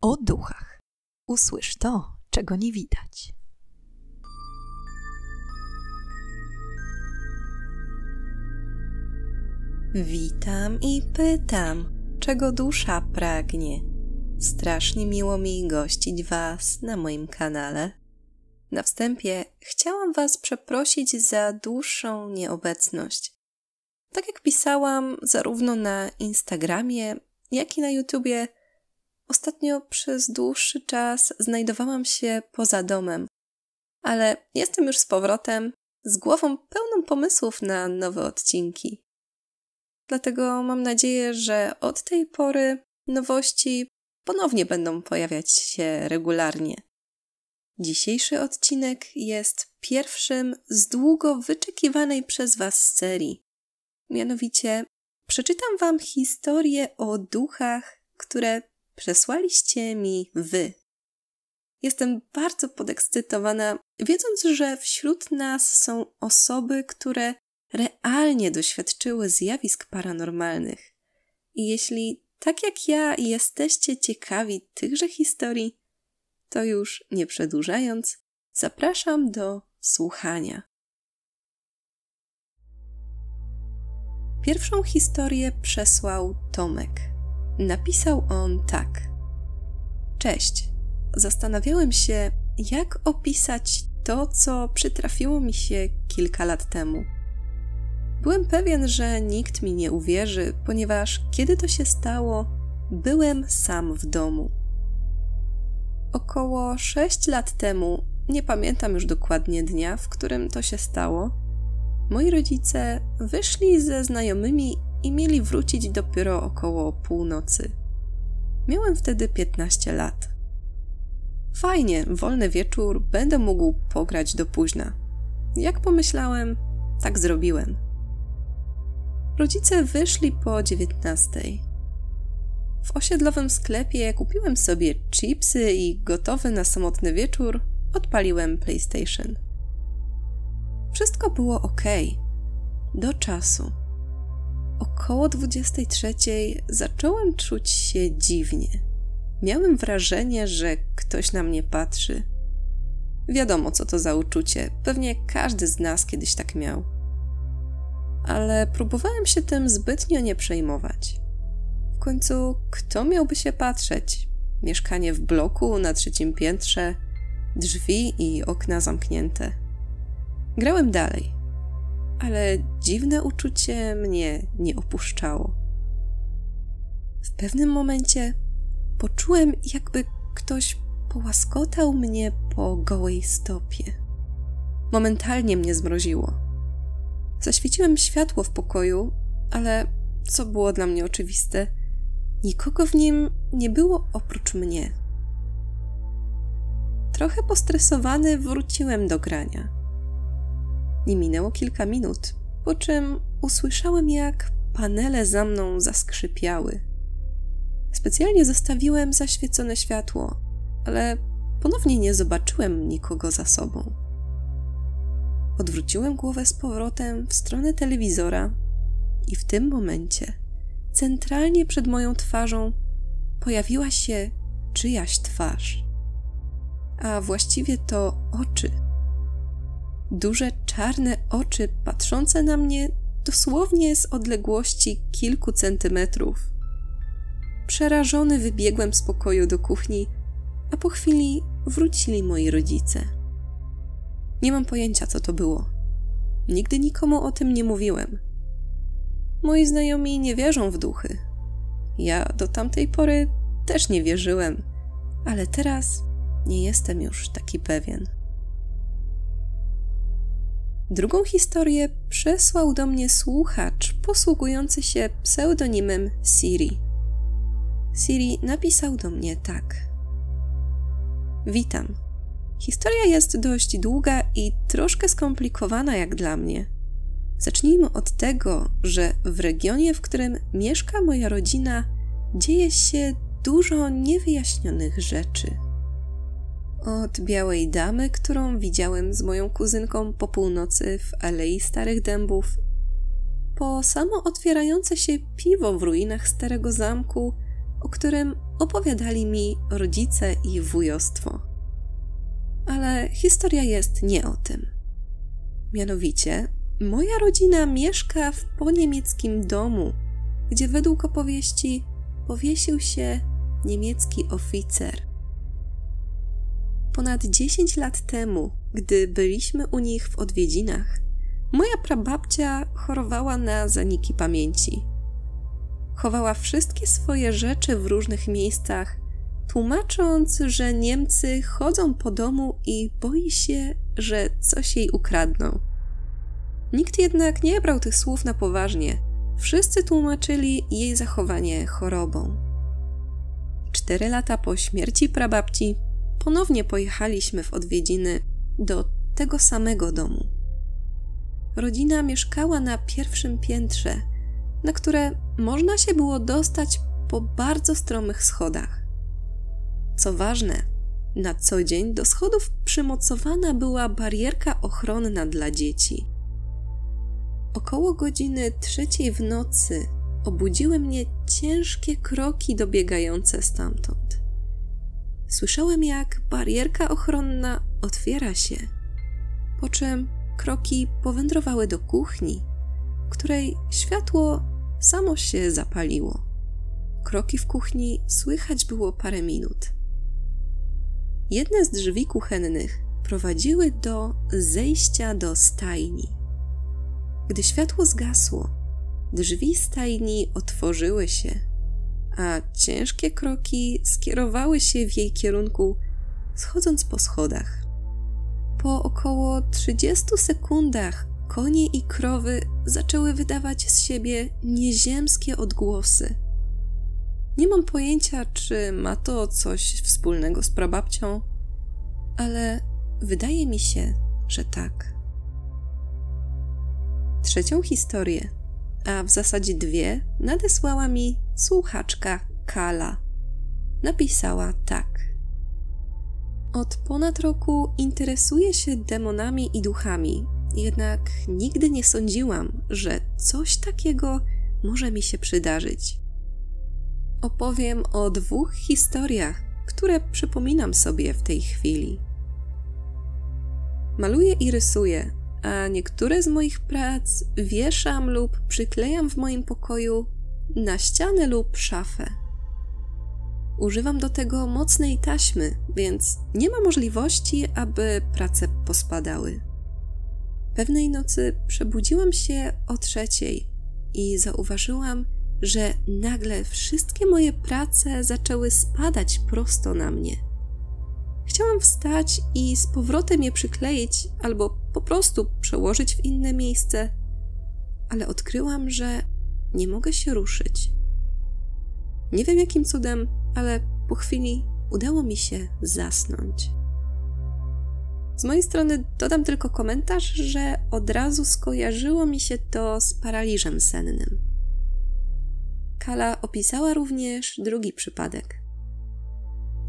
o duchach. Usłysz to, czego nie widać. Witam i pytam, czego dusza pragnie. Strasznie miło mi gościć Was na moim kanale. Na wstępie chciałam Was przeprosić za dłuższą nieobecność. Tak jak pisałam zarówno na Instagramie, jak i na YouTubie, ostatnio przez dłuższy czas znajdowałam się poza domem, ale jestem już z powrotem, z głową pełną pomysłów na nowe odcinki. Dlatego mam nadzieję, że od tej pory nowości ponownie będą pojawiać się regularnie. Dzisiejszy odcinek jest pierwszym z długo wyczekiwanej przez Was serii. Mianowicie przeczytam Wam historię o duchach, które przesłaliście mi Wy. Jestem bardzo podekscytowana, wiedząc, że wśród nas są osoby, które realnie doświadczyły zjawisk paranormalnych. I jeśli, tak jak ja, jesteście ciekawi tychże historii, to już nie przedłużając, zapraszam do słuchania. Pierwszą historię przesłał Tomek. Napisał on tak. Cześć. Zastanawiałem się, jak opisać to, co przytrafiło mi się kilka lat temu. Byłem pewien, że nikt mi nie uwierzy, ponieważ kiedy to się stało, byłem sam w domu. Około 6 lat temu, nie pamiętam już dokładnie dnia, w którym to się stało, moi rodzice wyszli ze znajomymi i mieli wrócić dopiero około północy. Miałem wtedy 15 lat. Fajnie, wolny wieczór, będę mógł pograć do późna. Jak pomyślałem, tak zrobiłem. Rodzice wyszli po 19. W osiedlowym sklepie kupiłem sobie chipsy i gotowy na samotny wieczór odpaliłem PlayStation. Wszystko było ok. Do czasu. Około 23 zacząłem czuć się dziwnie. Miałem wrażenie, że ktoś na mnie patrzy. Wiadomo, co to za uczucie. Pewnie każdy z nas kiedyś tak miał. Ale próbowałem się tym zbytnio nie przejmować. W końcu, kto miałby się patrzeć? Mieszkanie w bloku na trzecim piętrze, drzwi i okna zamknięte. Grałem dalej ale dziwne uczucie mnie nie opuszczało. W pewnym momencie poczułem, jakby ktoś połaskotał mnie po gołej stopie. Momentalnie mnie zmroziło. Zaświeciłem światło w pokoju, ale co było dla mnie oczywiste, nikogo w nim nie było oprócz mnie. Trochę postresowany wróciłem do grania. Nie minęło kilka minut, po czym usłyszałem, jak panele za mną zaskrzypiały. Specjalnie zostawiłem zaświecone światło, ale ponownie nie zobaczyłem nikogo za sobą. Odwróciłem głowę z powrotem w stronę telewizora i w tym momencie, centralnie przed moją twarzą, pojawiła się czyjaś twarz. A właściwie to oczy duże czarne oczy patrzące na mnie dosłownie z odległości kilku centymetrów. Przerażony wybiegłem z pokoju do kuchni, a po chwili wrócili moi rodzice. Nie mam pojęcia, co to było. Nigdy nikomu o tym nie mówiłem. Moi znajomi nie wierzą w duchy. Ja do tamtej pory też nie wierzyłem, ale teraz nie jestem już taki pewien. Drugą historię przesłał do mnie słuchacz posługujący się pseudonimem Siri. Siri napisał do mnie tak. Witam. Historia jest dość długa i troszkę skomplikowana jak dla mnie. Zacznijmy od tego, że w regionie, w którym mieszka moja rodzina, dzieje się dużo niewyjaśnionych rzeczy. Od białej damy, którą widziałem z moją kuzynką po północy w Alei Starych Dębów, po samo otwierające się piwo w ruinach Starego Zamku, o którym opowiadali mi rodzice i wujostwo. Ale historia jest nie o tym. Mianowicie, moja rodzina mieszka w poniemieckim domu, gdzie według opowieści powiesił się niemiecki oficer. Ponad 10 lat temu, gdy byliśmy u nich w odwiedzinach, moja prababcia chorowała na zaniki pamięci. Chowała wszystkie swoje rzeczy w różnych miejscach, tłumacząc, że Niemcy chodzą po domu i boi się, że coś jej ukradną. Nikt jednak nie brał tych słów na poważnie. Wszyscy tłumaczyli jej zachowanie chorobą. Cztery lata po śmierci prababci ponownie pojechaliśmy w odwiedziny do tego samego domu. Rodzina mieszkała na pierwszym piętrze, na które można się było dostać po bardzo stromych schodach. Co ważne, na co dzień do schodów przymocowana była barierka ochronna dla dzieci. Około godziny trzeciej w nocy obudziły mnie ciężkie kroki dobiegające stamtąd. Słyszałem, jak barierka ochronna otwiera się, po czym kroki powędrowały do kuchni, której światło samo się zapaliło. Kroki w kuchni słychać było parę minut. Jedne z drzwi kuchennych prowadziły do zejścia do stajni. Gdy światło zgasło, drzwi stajni otworzyły się, a ciężkie kroki skierowały się w jej kierunku, schodząc po schodach. Po około 30 sekundach konie i krowy zaczęły wydawać z siebie nieziemskie odgłosy. Nie mam pojęcia, czy ma to coś wspólnego z prababcią, ale wydaje mi się, że tak. Trzecią historię, a w zasadzie dwie, nadesłała mi słuchaczka Kala. Napisała tak. Od ponad roku interesuję się demonami i duchami, jednak nigdy nie sądziłam, że coś takiego może mi się przydarzyć. Opowiem o dwóch historiach, które przypominam sobie w tej chwili. Maluję i rysuję, a niektóre z moich prac wieszam lub przyklejam w moim pokoju na ścianę lub szafę. Używam do tego mocnej taśmy, więc nie ma możliwości, aby prace pospadały. Pewnej nocy przebudziłam się o trzeciej i zauważyłam, że nagle wszystkie moje prace zaczęły spadać prosto na mnie. Chciałam wstać i z powrotem je przykleić albo po prostu przełożyć w inne miejsce, ale odkryłam, że nie mogę się ruszyć. Nie wiem jakim cudem, ale po chwili udało mi się zasnąć. Z mojej strony dodam tylko komentarz, że od razu skojarzyło mi się to z paraliżem sennym. Kala opisała również drugi przypadek.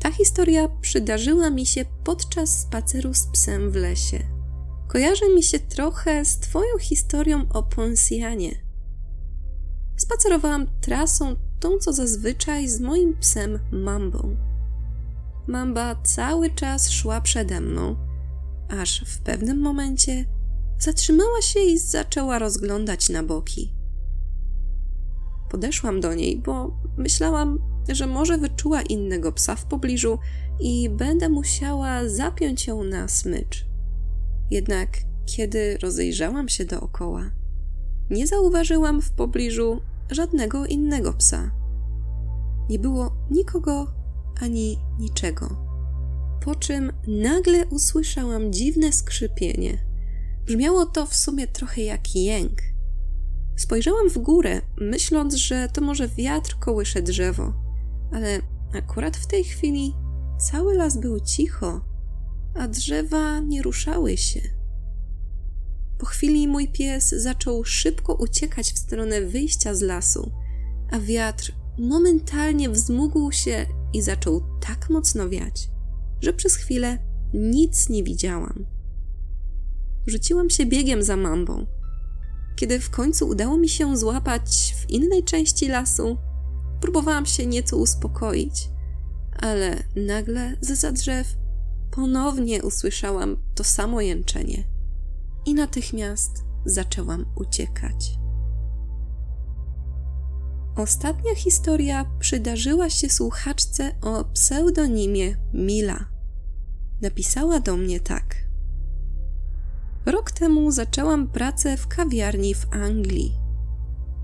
Ta historia przydarzyła mi się podczas spaceru z psem w lesie. Kojarzy mi się trochę z Twoją historią o Ponsjanie. Spacerowałam trasą tą, co zazwyczaj z moim psem Mambą. Mamba cały czas szła przede mną, aż w pewnym momencie zatrzymała się i zaczęła rozglądać na boki. Podeszłam do niej, bo myślałam, że może wyczuła innego psa w pobliżu i będę musiała zapiąć ją na smycz. Jednak kiedy rozejrzałam się dookoła, nie zauważyłam w pobliżu żadnego innego psa. Nie było nikogo ani niczego. Po czym nagle usłyszałam dziwne skrzypienie. Brzmiało to w sumie trochę jak jęk. Spojrzałam w górę, myśląc, że to może wiatr kołysze drzewo, ale akurat w tej chwili cały las był cicho, a drzewa nie ruszały się. Po chwili mój pies zaczął szybko uciekać w stronę wyjścia z lasu, a wiatr momentalnie wzmógł się i zaczął tak mocno wiać, że przez chwilę nic nie widziałam. Rzuciłam się biegiem za mambą. Kiedy w końcu udało mi się złapać w innej części lasu, próbowałam się nieco uspokoić, ale nagle za drzew ponownie usłyszałam to samo jęczenie i natychmiast zaczęłam uciekać. Ostatnia historia przydarzyła się słuchaczce o pseudonimie Mila. Napisała do mnie tak. Rok temu zaczęłam pracę w kawiarni w Anglii.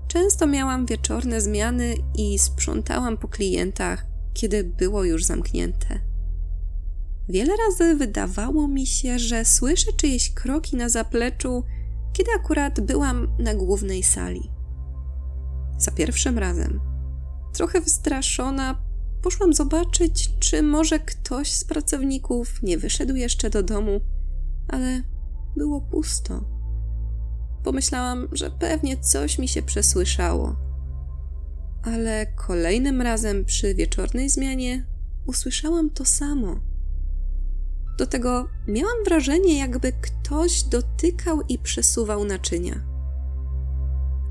Często miałam wieczorne zmiany i sprzątałam po klientach, kiedy było już zamknięte. Wiele razy wydawało mi się, że słyszę czyjeś kroki na zapleczu, kiedy akurat byłam na głównej sali. Za pierwszym razem, trochę wystraszona, poszłam zobaczyć, czy może ktoś z pracowników nie wyszedł jeszcze do domu, ale było pusto. Pomyślałam, że pewnie coś mi się przesłyszało. Ale kolejnym razem przy wieczornej zmianie usłyszałam to samo. Do tego miałam wrażenie, jakby ktoś dotykał i przesuwał naczynia.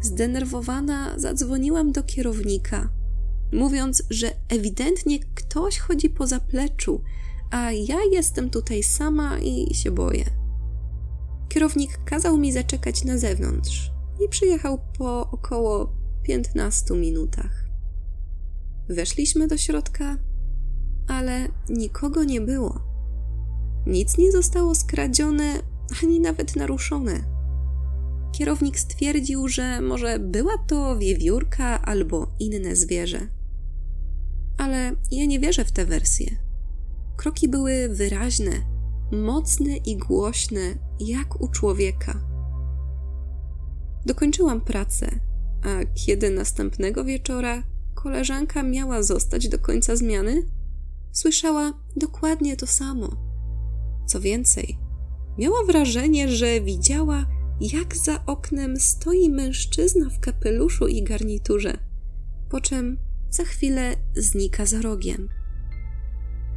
Zdenerwowana zadzwoniłam do kierownika, mówiąc, że ewidentnie ktoś chodzi po zapleczu, a ja jestem tutaj sama i się boję. Kierownik kazał mi zaczekać na zewnątrz i przyjechał po około 15 minutach. Weszliśmy do środka, ale nikogo nie było. Nic nie zostało skradzione ani nawet naruszone. Kierownik stwierdził, że może była to wiewiórka albo inne zwierzę. Ale ja nie wierzę w tę wersję. Kroki były wyraźne, mocne i głośne, jak u człowieka. Dokończyłam pracę, a kiedy następnego wieczora koleżanka miała zostać do końca zmiany, słyszała dokładnie to samo. Co więcej, miała wrażenie, że widziała, jak za oknem stoi mężczyzna w kapeluszu i garniturze, po czym za chwilę znika za rogiem.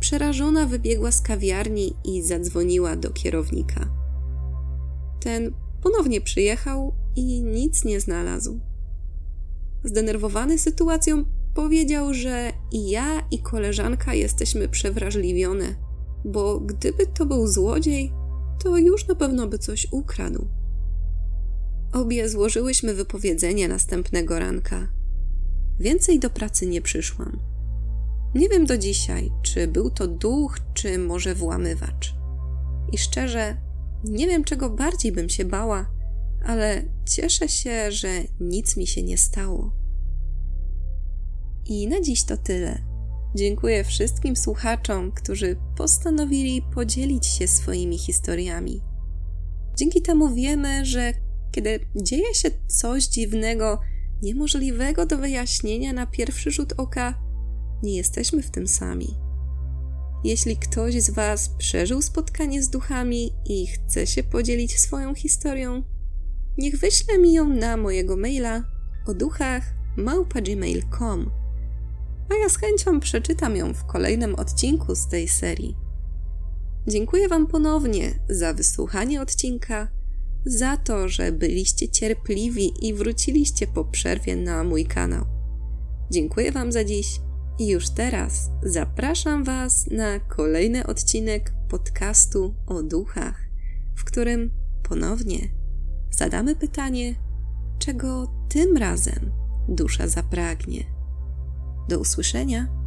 Przerażona wybiegła z kawiarni i zadzwoniła do kierownika. Ten ponownie przyjechał i nic nie znalazł. Zdenerwowany sytuacją, powiedział, że i ja, i koleżanka jesteśmy przewrażliwione, bo gdyby to był złodziej, to już na pewno by coś ukradł. Obie złożyłyśmy wypowiedzenie następnego ranka. Więcej do pracy nie przyszłam. Nie wiem do dzisiaj, czy był to duch, czy może włamywacz. I szczerze, nie wiem, czego bardziej bym się bała, ale cieszę się, że nic mi się nie stało. I na dziś to tyle. Dziękuję wszystkim słuchaczom, którzy postanowili podzielić się swoimi historiami. Dzięki temu wiemy, że kiedy dzieje się coś dziwnego, niemożliwego do wyjaśnienia na pierwszy rzut oka, nie jesteśmy w tym sami. Jeśli ktoś z Was przeżył spotkanie z duchami i chce się podzielić swoją historią, niech wyśle mi ją na mojego maila o duchach małpa.gmail.com a ja z chęcią przeczytam ją w kolejnym odcinku z tej serii. Dziękuję Wam ponownie za wysłuchanie odcinka, za to, że byliście cierpliwi i wróciliście po przerwie na mój kanał. Dziękuję Wam za dziś i już teraz zapraszam Was na kolejny odcinek podcastu o duchach, w którym ponownie zadamy pytanie, czego tym razem dusza zapragnie. Do usłyszenia.